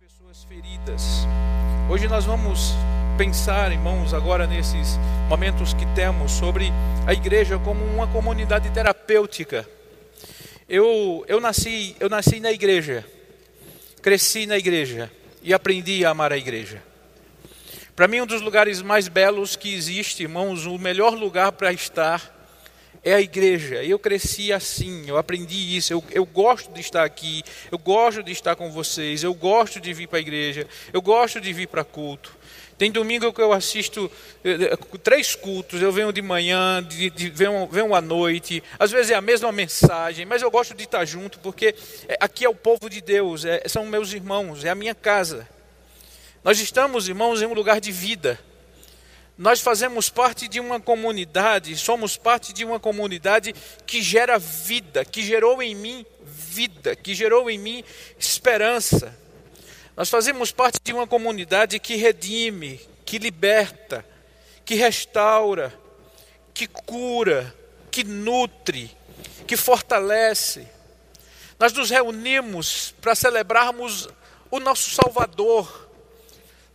pessoas feridas. Hoje nós vamos pensar, irmãos, agora nesses momentos que temos sobre a igreja como uma comunidade terapêutica. Eu, eu, nasci, eu nasci na igreja, cresci na igreja e aprendi a amar a igreja. Para mim, um dos lugares mais belos que existe, irmãos, o melhor lugar para estar é a igreja. Eu cresci assim, eu aprendi isso. Eu, eu gosto de estar aqui, eu gosto de estar com vocês, eu gosto de vir para a igreja, eu gosto de vir para culto. Tem domingo que eu assisto eh, eh, três cultos, eu venho de manhã, de, de, venho, venho à noite, às vezes é a mesma mensagem, mas eu gosto de estar junto, porque eh, aqui é o povo de Deus, é, são meus irmãos, é a minha casa. Nós estamos, irmãos, em um lugar de vida. Nós fazemos parte de uma comunidade, somos parte de uma comunidade que gera vida, que gerou em mim vida, que gerou em mim esperança. Nós fazemos parte de uma comunidade que redime, que liberta, que restaura, que cura, que nutre, que fortalece. Nós nos reunimos para celebrarmos o nosso Salvador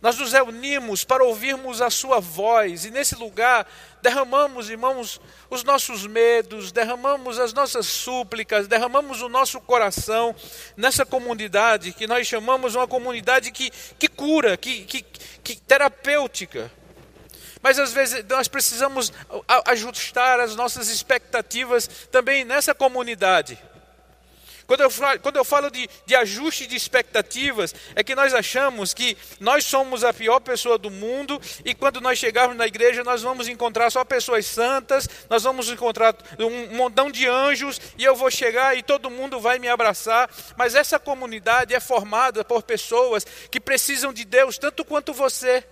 nós nos reunimos para ouvirmos a Sua voz e nesse lugar derramamos, irmãos, os nossos medos, derramamos as nossas súplicas, derramamos o nosso coração nessa comunidade que nós chamamos uma comunidade que, que cura, que, que, que terapêutica. Mas às vezes nós precisamos ajustar as nossas expectativas também nessa comunidade. Quando eu falo, quando eu falo de, de ajuste de expectativas, é que nós achamos que nós somos a pior pessoa do mundo e quando nós chegarmos na igreja nós vamos encontrar só pessoas santas, nós vamos encontrar um montão de anjos e eu vou chegar e todo mundo vai me abraçar. Mas essa comunidade é formada por pessoas que precisam de Deus tanto quanto você.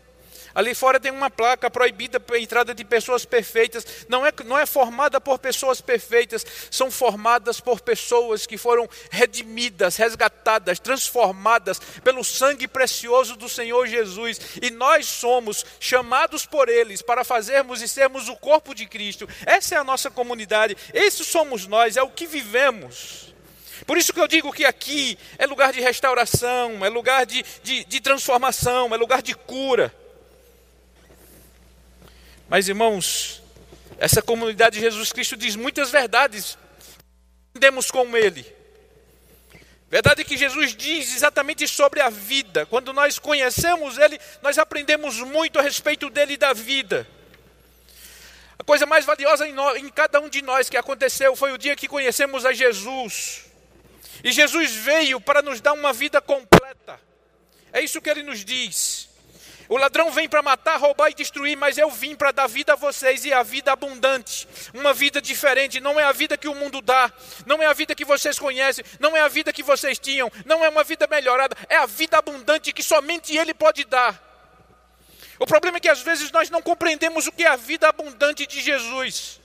Ali fora tem uma placa proibida a entrada de pessoas perfeitas. Não é, não é formada por pessoas perfeitas, são formadas por pessoas que foram redimidas, resgatadas, transformadas pelo sangue precioso do Senhor Jesus. E nós somos chamados por eles para fazermos e sermos o corpo de Cristo. Essa é a nossa comunidade, esses somos nós, é o que vivemos. Por isso que eu digo que aqui é lugar de restauração, é lugar de, de, de transformação, é lugar de cura. Mas, irmãos, essa comunidade de Jesus Cristo diz muitas verdades. Aprendemos com Ele. Verdade que Jesus diz exatamente sobre a vida. Quando nós conhecemos Ele, nós aprendemos muito a respeito dele e da vida. A coisa mais valiosa em, nós, em cada um de nós que aconteceu foi o dia que conhecemos a Jesus. E Jesus veio para nos dar uma vida completa. É isso que ele nos diz. O ladrão vem para matar, roubar e destruir, mas eu vim para dar vida a vocês e a vida abundante, uma vida diferente. Não é a vida que o mundo dá, não é a vida que vocês conhecem, não é a vida que vocês tinham, não é uma vida melhorada, é a vida abundante que somente Ele pode dar. O problema é que às vezes nós não compreendemos o que é a vida abundante de Jesus.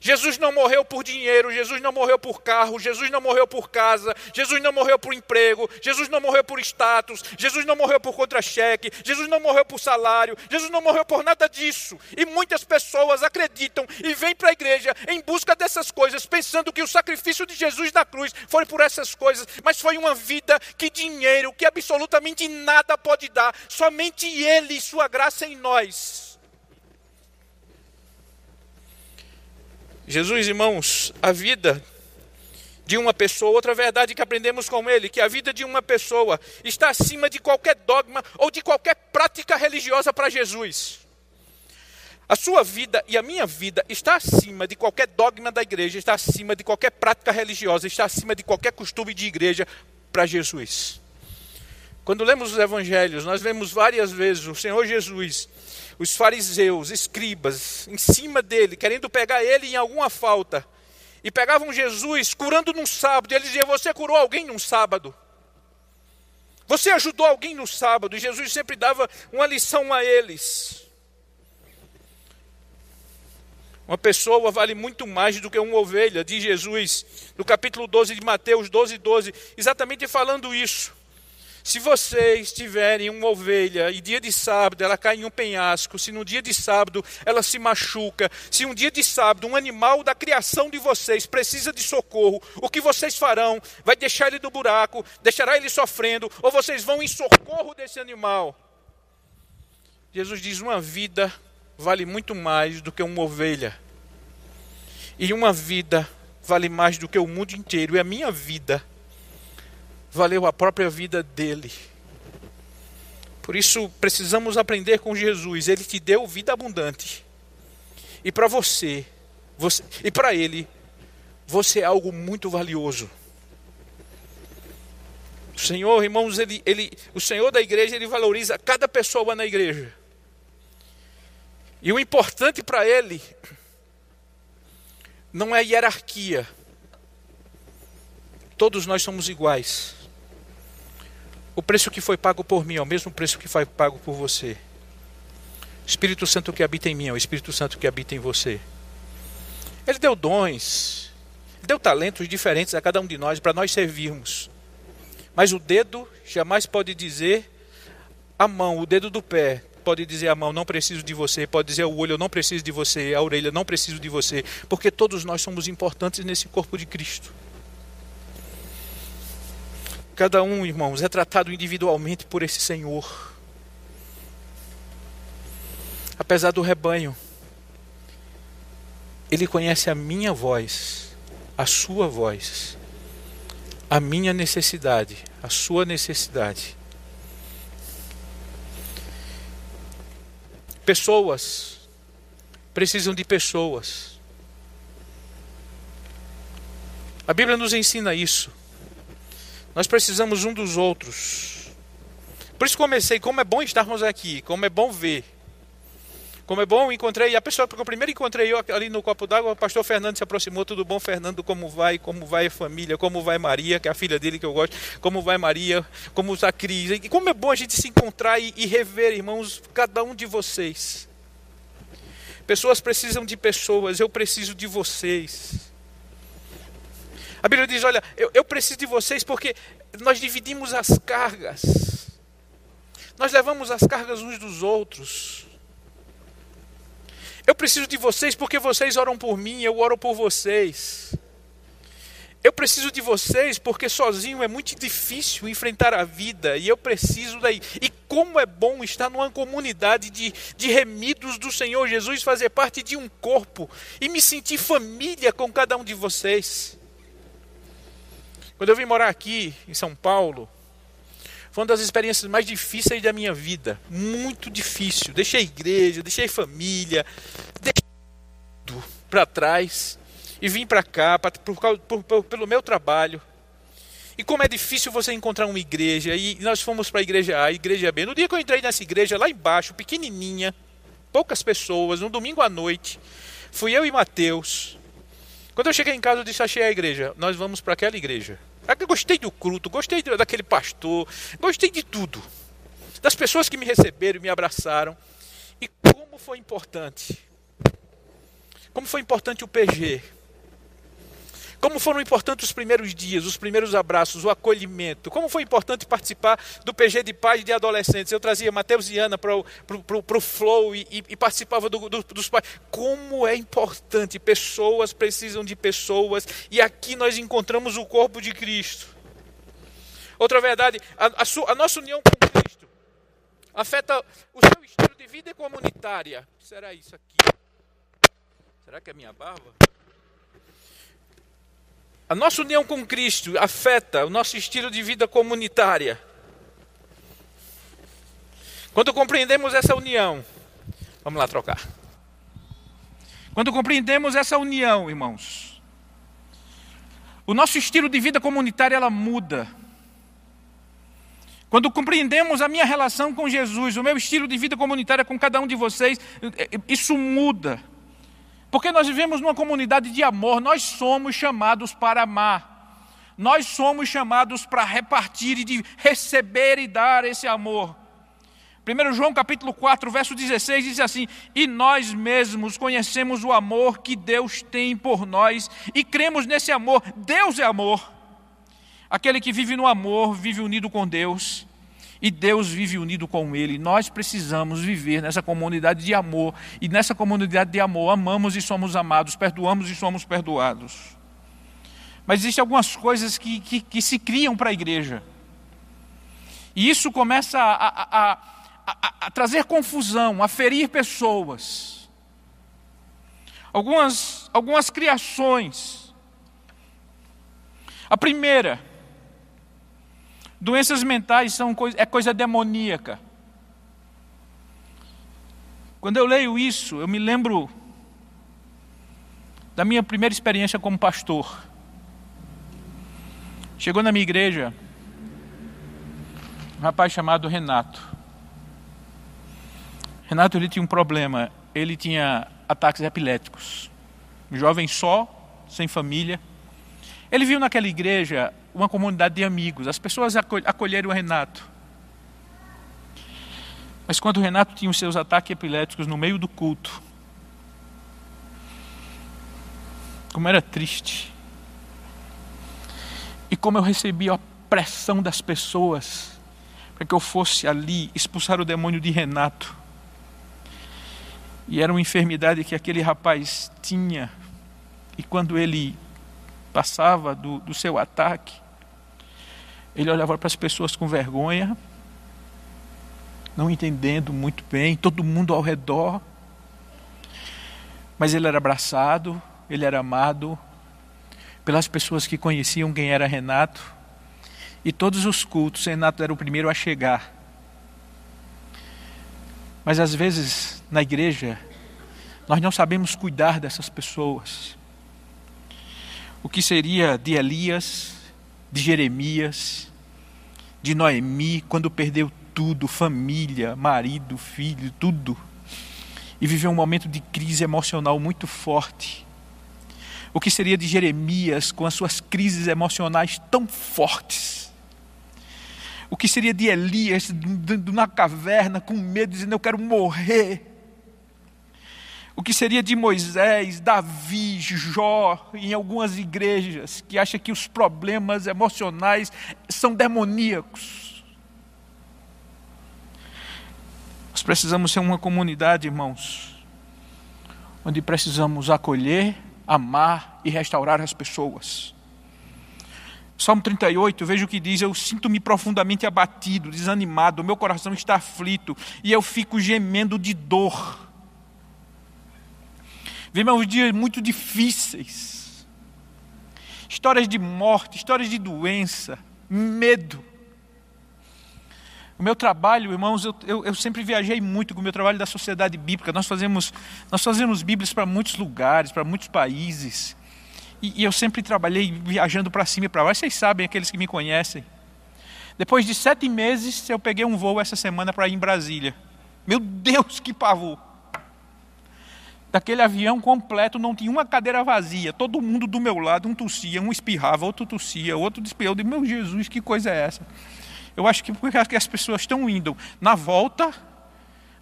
Jesus não morreu por dinheiro, Jesus não morreu por carro, Jesus não morreu por casa, Jesus não morreu por emprego, Jesus não morreu por status, Jesus não morreu por contra-cheque, Jesus não morreu por salário, Jesus não morreu por nada disso. E muitas pessoas acreditam e vêm para a igreja em busca dessas coisas, pensando que o sacrifício de Jesus na cruz foi por essas coisas, mas foi uma vida que dinheiro, que absolutamente nada pode dar, somente Ele e Sua graça em nós. Jesus, irmãos, a vida de uma pessoa, outra verdade que aprendemos com ele, que a vida de uma pessoa está acima de qualquer dogma ou de qualquer prática religiosa para Jesus. A sua vida e a minha vida está acima de qualquer dogma da igreja, está acima de qualquer prática religiosa, está acima de qualquer costume de igreja para Jesus. Quando lemos os evangelhos, nós vemos várias vezes o Senhor Jesus os fariseus, escribas, em cima dele, querendo pegar ele em alguma falta. E pegavam Jesus curando num sábado. E eles diziam: Você curou alguém num sábado? Você ajudou alguém no sábado? E Jesus sempre dava uma lição a eles. Uma pessoa vale muito mais do que uma ovelha, diz Jesus, no capítulo 12 de Mateus 12, 12, exatamente falando isso. Se vocês tiverem uma ovelha e dia de sábado ela cai em um penhasco, se no dia de sábado ela se machuca, se um dia de sábado um animal da criação de vocês precisa de socorro, o que vocês farão? Vai deixar ele no buraco, deixará ele sofrendo, ou vocês vão em socorro desse animal? Jesus diz: uma vida vale muito mais do que uma ovelha, e uma vida vale mais do que o mundo inteiro, e a minha vida valeu a própria vida dele. Por isso precisamos aprender com Jesus. Ele te deu vida abundante. E para você, você e para ele, você é algo muito valioso. O Senhor, irmãos, ele, ele, o Senhor da igreja, ele valoriza cada pessoa na igreja. E o importante para ele não é hierarquia. Todos nós somos iguais. O preço que foi pago por mim é o mesmo preço que foi pago por você. Espírito Santo que habita em mim é o Espírito Santo que habita em você. Ele deu dons, deu talentos diferentes a cada um de nós para nós servirmos. Mas o dedo jamais pode dizer a mão, o dedo do pé pode dizer a mão, não preciso de você, pode dizer o olho, eu não preciso de você, a orelha, não preciso de você, porque todos nós somos importantes nesse corpo de Cristo. Cada um, irmãos, é tratado individualmente por esse Senhor. Apesar do rebanho, Ele conhece a minha voz, a sua voz, a minha necessidade, a sua necessidade. Pessoas precisam de pessoas. A Bíblia nos ensina isso. Nós precisamos um dos outros. Por isso comecei, como é bom estarmos aqui, como é bom ver. Como é bom, encontrei a pessoa, porque eu primeiro encontrei eu ali no copo d'água, o pastor Fernando se aproximou, tudo bom, Fernando, como vai, como vai a família, como vai Maria, que é a filha dele que eu gosto, como vai Maria, como está a Cris. E como é bom a gente se encontrar e, e rever, irmãos, cada um de vocês. Pessoas precisam de pessoas, eu preciso de vocês. A Bíblia diz: olha, eu, eu preciso de vocês porque nós dividimos as cargas, nós levamos as cargas uns dos outros. Eu preciso de vocês porque vocês oram por mim, eu oro por vocês. Eu preciso de vocês porque sozinho é muito difícil enfrentar a vida e eu preciso daí. E como é bom estar numa comunidade de, de remidos do Senhor Jesus, fazer parte de um corpo e me sentir família com cada um de vocês. Quando eu vim morar aqui em São Paulo, foi uma das experiências mais difíceis da minha vida. Muito difícil. Deixei igreja, deixei família, deixei tudo para trás e vim para cá pra, por, por, por, pelo meu trabalho. E como é difícil você encontrar uma igreja, e nós fomos para a igreja A, a igreja B. No dia que eu entrei nessa igreja, lá embaixo, pequenininha, poucas pessoas, no domingo à noite, fui eu e Mateus. Quando eu cheguei em casa, eu disse: Achei a igreja, nós vamos para aquela igreja. Eu gostei do culto, gostei daquele pastor, gostei de tudo. Das pessoas que me receberam e me abraçaram. E como foi importante. Como foi importante o PG. Como foram importantes os primeiros dias, os primeiros abraços, o acolhimento. Como foi importante participar do PG de pais de adolescentes. Eu trazia Mateus e Ana para o Flow e, e, e participava do, do, dos pais. Como é importante. Pessoas precisam de pessoas. E aqui nós encontramos o corpo de Cristo. Outra verdade, a, a, sua, a nossa união com Cristo afeta o seu estilo de vida comunitária. Será isso aqui? Será que é minha barba? A nossa união com Cristo afeta o nosso estilo de vida comunitária. Quando compreendemos essa união, vamos lá trocar. Quando compreendemos essa união, irmãos, o nosso estilo de vida comunitária ela muda. Quando compreendemos a minha relação com Jesus, o meu estilo de vida comunitária com cada um de vocês, isso muda. Porque nós vivemos numa comunidade de amor, nós somos chamados para amar. Nós somos chamados para repartir e de receber e dar esse amor. 1 João capítulo 4, verso 16 diz assim: E nós mesmos conhecemos o amor que Deus tem por nós e cremos nesse amor. Deus é amor. Aquele que vive no amor vive unido com Deus E Deus vive unido com Ele. Nós precisamos viver nessa comunidade de amor. E nessa comunidade de amor, amamos e somos amados, perdoamos e somos perdoados. Mas existem algumas coisas que, que, que se criam para a igreja. E isso começa a, a, a, a trazer confusão, a ferir pessoas. Algumas, algumas criações. A primeira, doenças mentais são coisa, é coisa demoníaca. Quando eu leio isso, eu me lembro da minha primeira experiência como pastor. Chegou na minha igreja um rapaz chamado Renato. Renato ele tinha um problema, ele tinha ataques epiléticos. Um jovem só, sem família. Ele viu naquela igreja uma comunidade de amigos. As pessoas acolheram o Renato. Mas quando o Renato tinha os seus ataques epiléticos no meio do culto, como era triste. E como eu recebia a pressão das pessoas para que eu fosse ali expulsar o demônio de Renato. E era uma enfermidade que aquele rapaz tinha. E quando ele passava do, do seu ataque, ele olhava para as pessoas com vergonha, não entendendo muito bem, todo mundo ao redor. Mas ele era abraçado, ele era amado pelas pessoas que conheciam quem era Renato e todos os cultos, Renato era o primeiro a chegar. Mas às vezes, na igreja, nós não sabemos cuidar dessas pessoas. O que seria de Elias, de Jeremias, de Noemi, quando perdeu tudo, família, marido, filho, tudo, e viveu um momento de crise emocional muito forte. O que seria de Jeremias com as suas crises emocionais tão fortes? O que seria de Elias na caverna com medo, dizendo: Eu quero morrer. O que seria de Moisés, Davi, Jó, em algumas igrejas que acham que os problemas emocionais são demoníacos. Nós precisamos ser uma comunidade, irmãos, onde precisamos acolher, amar e restaurar as pessoas. Salmo 38, veja o que diz: Eu sinto-me profundamente abatido, desanimado, meu coração está aflito e eu fico gemendo de dor. Vivemos dias muito difíceis, histórias de morte, histórias de doença, medo. O meu trabalho, irmãos, eu, eu, eu, sempre viajei muito com o meu trabalho da Sociedade Bíblica. Nós fazemos, nós fazemos Bíblias para muitos lugares, para muitos países. E, e eu sempre trabalhei viajando para cima e para baixo. Vocês sabem, aqueles que me conhecem. Depois de sete meses, eu peguei um voo essa semana para ir em Brasília. Meu Deus, que pavor! Daquele avião completo, não tinha uma cadeira vazia. Todo mundo do meu lado, um tossia, um espirrava, outro tossia, outro despiou. Eu disse, meu Jesus, que coisa é essa? Eu acho que porque as pessoas estão indo na volta,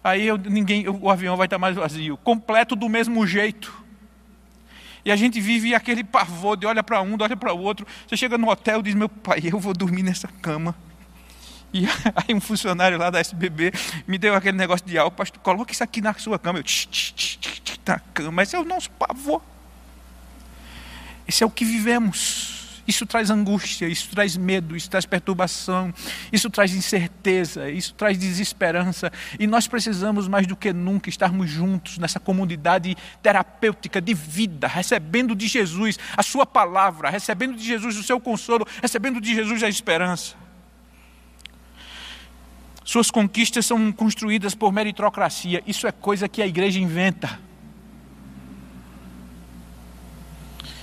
aí eu, ninguém, o avião vai estar mais vazio. Completo do mesmo jeito. E a gente vive aquele pavor de olha para um, olha para o outro. Você chega no hotel e diz: Meu pai, eu vou dormir nessa cama. E aí um funcionário lá da SBB me deu aquele negócio de álcool, pastor, coloque isso aqui na sua cama. Eu, tch, tch, tch, na cama. Esse é o nosso pavor. Esse é o que vivemos. Isso traz angústia, isso traz medo, isso traz perturbação, isso traz incerteza, isso traz desesperança. E nós precisamos mais do que nunca estarmos juntos nessa comunidade terapêutica de vida, recebendo de Jesus a Sua palavra, recebendo de Jesus o seu consolo, recebendo de Jesus a esperança. Suas conquistas são construídas por meritocracia, isso é coisa que a igreja inventa.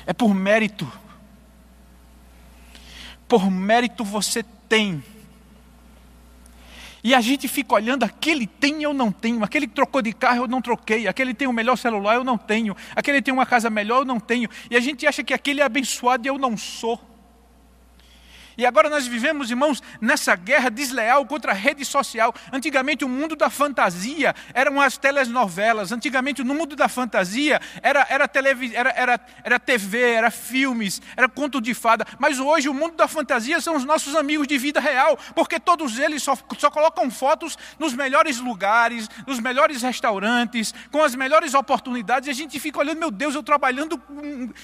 É por mérito por mérito você tem. E a gente fica olhando, aquele tem eu não tenho, aquele trocou de carro eu não troquei, aquele tem o melhor celular eu não tenho, aquele tem uma casa melhor eu não tenho, e a gente acha que aquele é abençoado e eu não sou. E agora nós vivemos, irmãos, nessa guerra desleal contra a rede social. Antigamente o mundo da fantasia eram as telenovelas. Antigamente no mundo da fantasia era, era, televis... era, era, era TV, era filmes, era conto de fada. Mas hoje o mundo da fantasia são os nossos amigos de vida real. Porque todos eles só, só colocam fotos nos melhores lugares, nos melhores restaurantes, com as melhores oportunidades. E a gente fica olhando, meu Deus, eu trabalhando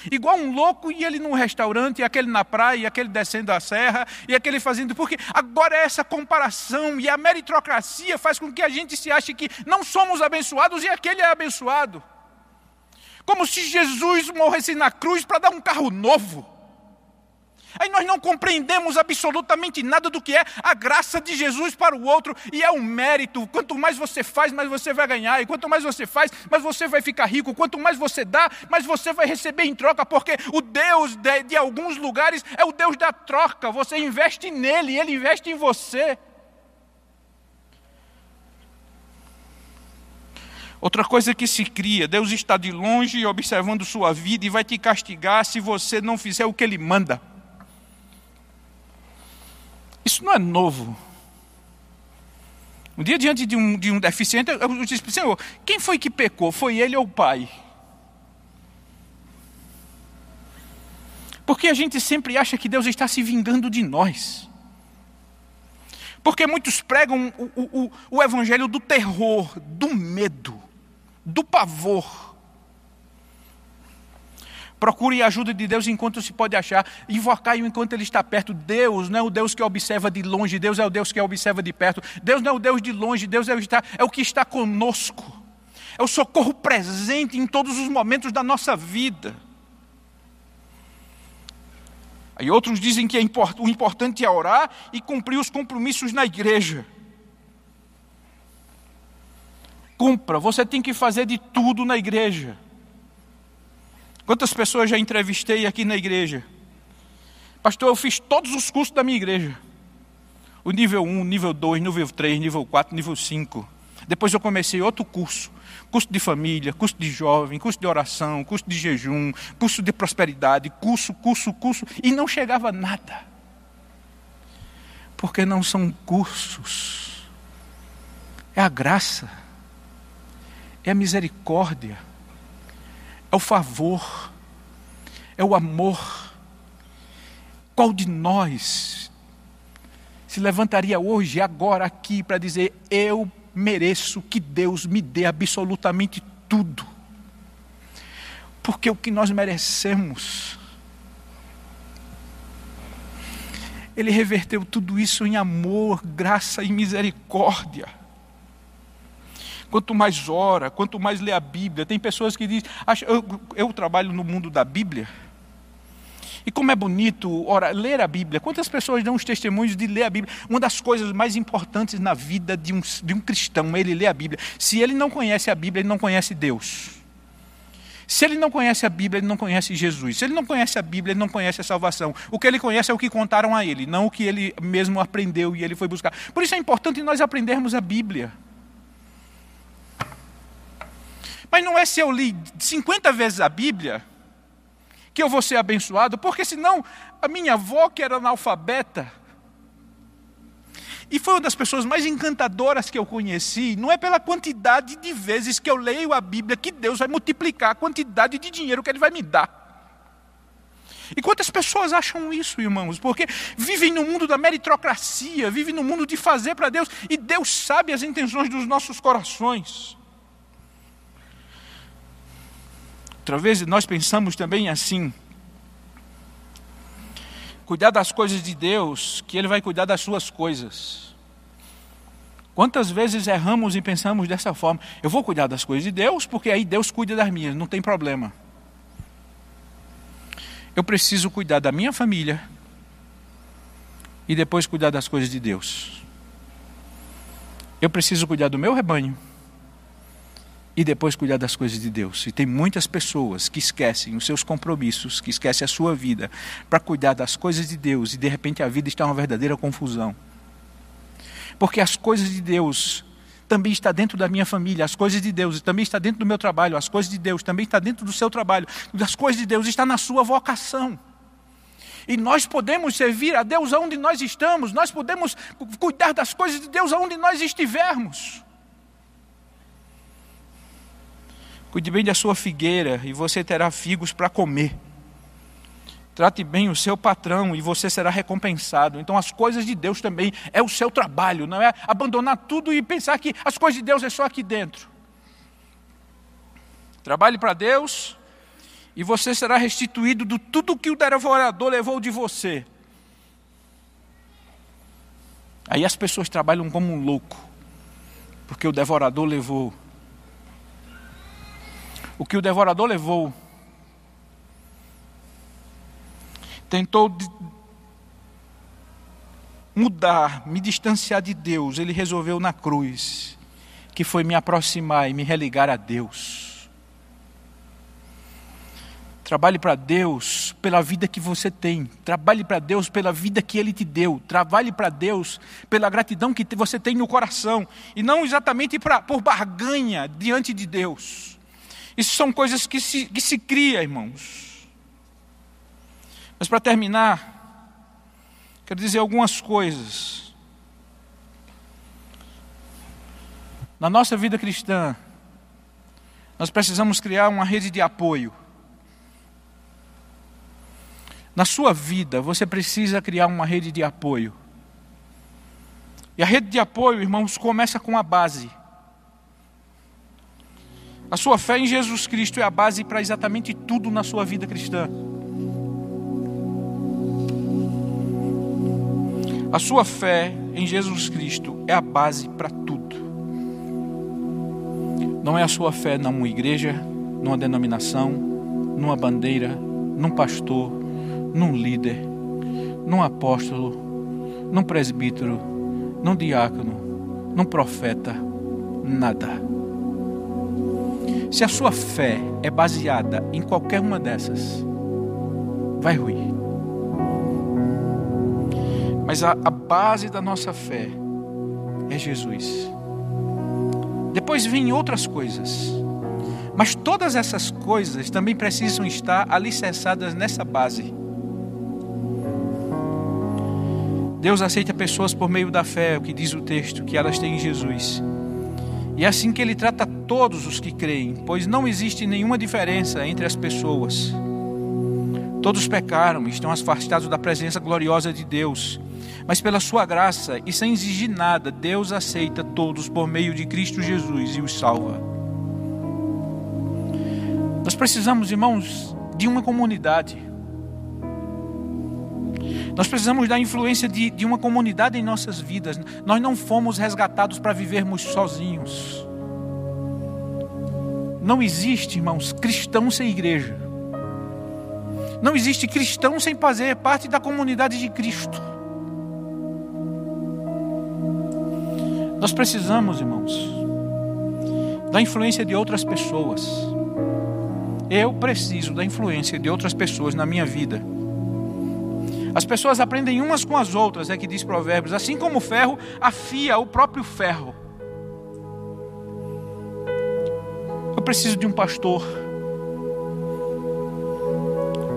igual um louco e ele num restaurante, e aquele na praia, e aquele descendo a serra terra e aquele fazendo, porque agora é essa comparação e a meritocracia faz com que a gente se ache que não somos abençoados e aquele é abençoado. Como se Jesus morresse na cruz para dar um carro novo. Aí nós não compreendemos absolutamente nada do que é a graça de Jesus para o outro, e é um mérito. Quanto mais você faz, mais você vai ganhar, e quanto mais você faz, mais você vai ficar rico. Quanto mais você dá, mais você vai receber em troca, porque o Deus de, de alguns lugares é o Deus da troca. Você investe nele, ele investe em você. Outra coisa que se cria, Deus está de longe observando sua vida e vai te castigar se você não fizer o que ele manda. Isso não é novo. Um dia, diante de um, de um deficiente, eu disse: Senhor, quem foi que pecou? Foi ele ou o pai? Porque a gente sempre acha que Deus está se vingando de nós. Porque muitos pregam o, o, o evangelho do terror, do medo, do pavor. Procure a ajuda de Deus enquanto se pode achar. Invocar-o enquanto Ele está perto. Deus não é o Deus que observa de longe, Deus é o Deus que observa de perto. Deus não é o Deus de longe, Deus é o, está, é o que está conosco. É o socorro presente em todos os momentos da nossa vida. Aí outros dizem que é import, o importante é orar e cumprir os compromissos na igreja. Cumpra, você tem que fazer de tudo na igreja. Quantas pessoas já entrevistei aqui na igreja? Pastor, eu fiz todos os cursos da minha igreja. O nível 1, nível 2, nível 3, nível 4, nível 5. Depois eu comecei outro curso. Curso de família, curso de jovem, curso de oração, curso de jejum, curso de prosperidade, curso, curso, curso. E não chegava nada. Porque não são cursos. É a graça. É a misericórdia é o favor, é o amor. Qual de nós se levantaria hoje, agora, aqui, para dizer: Eu mereço que Deus me dê absolutamente tudo? Porque o que nós merecemos, Ele reverteu tudo isso em amor, graça e misericórdia. Quanto mais ora, quanto mais lê a Bíblia. Tem pessoas que dizem, eu, eu trabalho no mundo da Bíblia. E como é bonito ora, ler a Bíblia. Quantas pessoas dão os testemunhos de ler a Bíblia? Uma das coisas mais importantes na vida de um, de um cristão é ele ler a Bíblia. Se ele não conhece a Bíblia, ele não conhece Deus. Se ele não conhece a Bíblia, ele não conhece Jesus. Se ele não conhece a Bíblia, ele não conhece a salvação. O que ele conhece é o que contaram a ele, não o que ele mesmo aprendeu e ele foi buscar. Por isso é importante nós aprendermos a Bíblia. Mas não é se eu li 50 vezes a Bíblia que eu vou ser abençoado, porque senão a minha avó, que era analfabeta, e foi uma das pessoas mais encantadoras que eu conheci, não é pela quantidade de vezes que eu leio a Bíblia que Deus vai multiplicar a quantidade de dinheiro que Ele vai me dar. E quantas pessoas acham isso, irmãos? Porque vivem no mundo da meritocracia, vivem no mundo de fazer para Deus, e Deus sabe as intenções dos nossos corações. Outra vez nós pensamos também assim: cuidar das coisas de Deus, que Ele vai cuidar das suas coisas. Quantas vezes erramos e pensamos dessa forma? Eu vou cuidar das coisas de Deus, porque aí Deus cuida das minhas, não tem problema. Eu preciso cuidar da minha família e depois cuidar das coisas de Deus. Eu preciso cuidar do meu rebanho e depois cuidar das coisas de Deus. E tem muitas pessoas que esquecem os seus compromissos, que esquecem a sua vida para cuidar das coisas de Deus e de repente a vida está uma verdadeira confusão. Porque as coisas de Deus também está dentro da minha família, as coisas de Deus também está dentro do meu trabalho, as coisas de Deus também está dentro do seu trabalho, as coisas de Deus está na sua vocação. E nós podemos servir a Deus aonde nós estamos, nós podemos cuidar das coisas de Deus aonde nós estivermos. Cuide bem da sua figueira e você terá figos para comer. Trate bem o seu patrão e você será recompensado. Então, as coisas de Deus também é o seu trabalho, não é abandonar tudo e pensar que as coisas de Deus é só aqui dentro. Trabalhe para Deus e você será restituído de tudo que o devorador levou de você. Aí as pessoas trabalham como um louco, porque o devorador levou o que o devorador levou. Tentou mudar, me distanciar de Deus, ele resolveu na cruz, que foi me aproximar e me religar a Deus. Trabalhe para Deus pela vida que você tem. Trabalhe para Deus pela vida que Ele te deu. Trabalhe para Deus pela gratidão que você tem no coração. E não exatamente pra, por barganha diante de Deus. Isso são coisas que se, que se cria, irmãos. Mas para terminar, quero dizer algumas coisas. Na nossa vida cristã, nós precisamos criar uma rede de apoio. Na sua vida, você precisa criar uma rede de apoio. E a rede de apoio, irmãos, começa com a base. A sua fé em Jesus Cristo é a base para exatamente tudo na sua vida cristã. A sua fé em Jesus Cristo é a base para tudo. Não é a sua fé numa igreja, numa denominação, numa bandeira, num pastor, num líder, num apóstolo, num presbítero, num diácono, num profeta, nada. Se a sua fé é baseada em qualquer uma dessas, vai ruir. Mas a, a base da nossa fé é Jesus. Depois vêm outras coisas. Mas todas essas coisas também precisam estar alicerçadas nessa base. Deus aceita pessoas por meio da fé, o que diz o texto, que elas têm em Jesus. E é assim que ele trata todos os que creem, pois não existe nenhuma diferença entre as pessoas. Todos pecaram e estão afastados da presença gloriosa de Deus. Mas pela sua graça e sem exigir nada, Deus aceita todos por meio de Cristo Jesus e os salva. Nós precisamos, irmãos, de uma comunidade. Nós precisamos da influência de, de uma comunidade em nossas vidas. Nós não fomos resgatados para vivermos sozinhos. Não existe, irmãos, cristão sem igreja. Não existe cristão sem fazer parte da comunidade de Cristo. Nós precisamos, irmãos, da influência de outras pessoas. Eu preciso da influência de outras pessoas na minha vida. As pessoas aprendem umas com as outras, é que diz Provérbios, assim como o ferro afia o próprio ferro. Eu preciso de um pastor.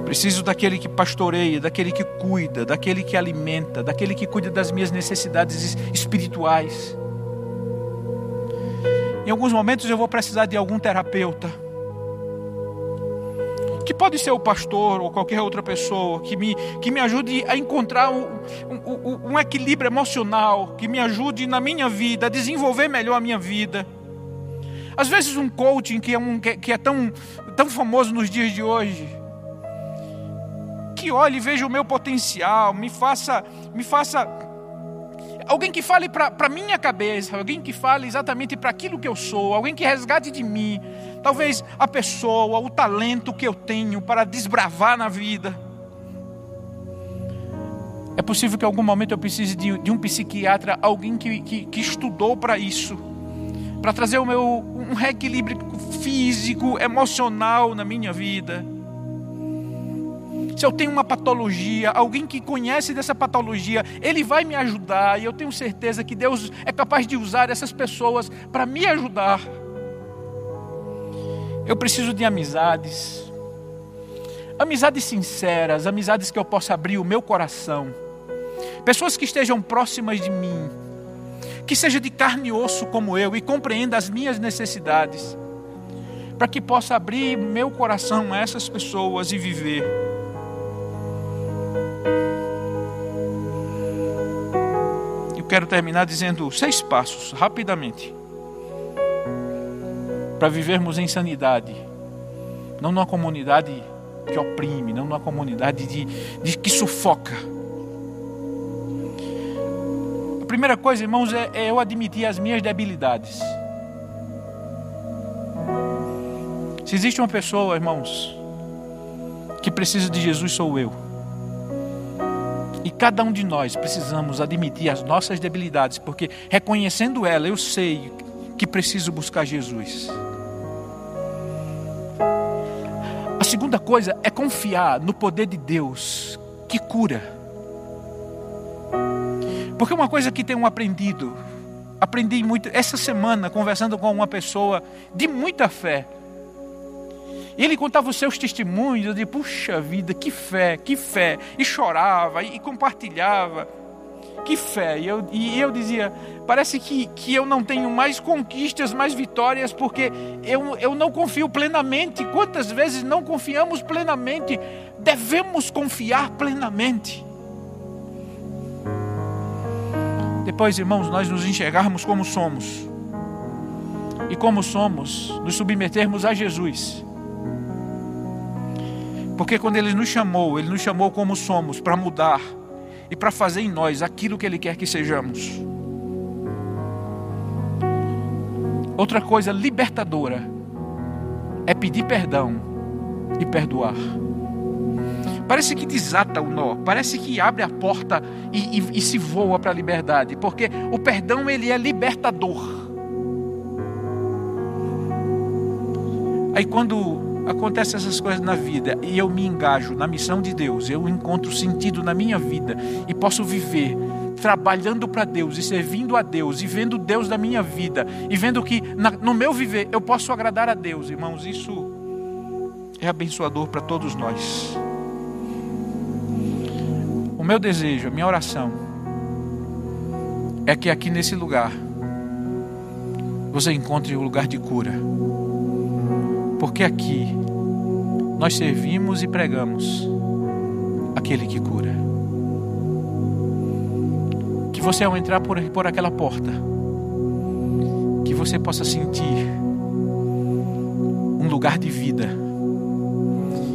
Preciso daquele que pastoreia, daquele que cuida, daquele que alimenta, daquele que cuida das minhas necessidades espirituais. Em alguns momentos eu vou precisar de algum terapeuta que pode ser o pastor ou qualquer outra pessoa, que me, que me ajude a encontrar um, um, um equilíbrio emocional, que me ajude na minha vida, a desenvolver melhor a minha vida. Às vezes um coaching que é, um, que é tão, tão famoso nos dias de hoje, que olhe e veja o meu potencial, me faça, me faça alguém que fale para a minha cabeça, alguém que fale exatamente para aquilo que eu sou, alguém que resgate de mim, talvez a pessoa, o talento que eu tenho para desbravar na vida. É possível que em algum momento eu precise de, de um psiquiatra, alguém que, que, que estudou para isso, para trazer o meu um reequilíbrio físico, emocional na minha vida. Se eu tenho uma patologia, alguém que conhece dessa patologia, ele vai me ajudar, e eu tenho certeza que Deus é capaz de usar essas pessoas para me ajudar. Eu preciso de amizades. Amizades sinceras, amizades que eu possa abrir o meu coração. Pessoas que estejam próximas de mim, que seja de carne e osso como eu e compreenda as minhas necessidades, para que possa abrir meu coração a essas pessoas e viver. Eu quero terminar dizendo seis passos, rapidamente, para vivermos em sanidade, não numa comunidade que oprime, não numa comunidade de, de que sufoca. A primeira coisa, irmãos, é, é eu admitir as minhas debilidades. Se existe uma pessoa, irmãos, que precisa de Jesus, sou eu. E cada um de nós precisamos admitir as nossas debilidades, porque reconhecendo ela, eu sei que preciso buscar Jesus. A segunda coisa é confiar no poder de Deus que cura. Porque uma coisa que tenho aprendido, aprendi muito essa semana conversando com uma pessoa de muita fé. E ele contava os seus testemunhos, eu disse, puxa vida, que fé, que fé. E chorava, e compartilhava. Que fé. E eu, e eu dizia, parece que, que eu não tenho mais conquistas, mais vitórias, porque eu, eu não confio plenamente. Quantas vezes não confiamos plenamente? Devemos confiar plenamente. Depois, irmãos, nós nos enxergarmos como somos. E como somos, nos submetermos a Jesus. Porque quando Ele nos chamou, Ele nos chamou como somos, para mudar e para fazer em nós aquilo que Ele quer que sejamos. Outra coisa libertadora é pedir perdão e perdoar. Parece que desata o nó, parece que abre a porta e, e, e se voa para a liberdade, porque o perdão ele é libertador. Aí quando acontecem essas coisas na vida e eu me engajo na missão de Deus, eu encontro sentido na minha vida e posso viver trabalhando para Deus e servindo a Deus e vendo Deus da minha vida e vendo que na, no meu viver eu posso agradar a Deus, irmãos, isso é abençoador para todos nós. O meu desejo, a minha oração é que aqui nesse lugar você encontre o um lugar de cura. Porque aqui nós servimos e pregamos aquele que cura. Que você ao entrar por, por aquela porta, que você possa sentir um lugar de vida.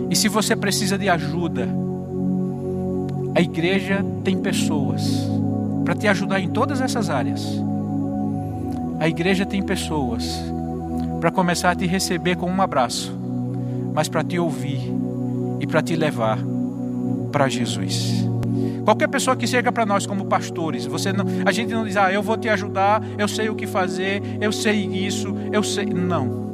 E se você precisa de ajuda, a igreja tem pessoas para te ajudar em todas essas áreas. A igreja tem pessoas para começar a te receber com um abraço, mas para te ouvir e para te levar para Jesus. Qualquer pessoa que chega para nós como pastores, você não, a gente não diz, ah, eu vou te ajudar, eu sei o que fazer, eu sei isso, eu sei. Não.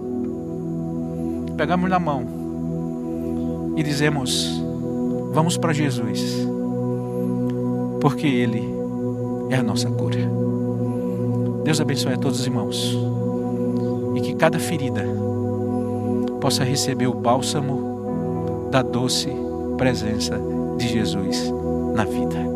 Pegamos na mão e dizemos, vamos para Jesus porque Ele é a nossa cura. Deus abençoe a todos os irmãos cada ferida possa receber o bálsamo da doce presença de Jesus na vida.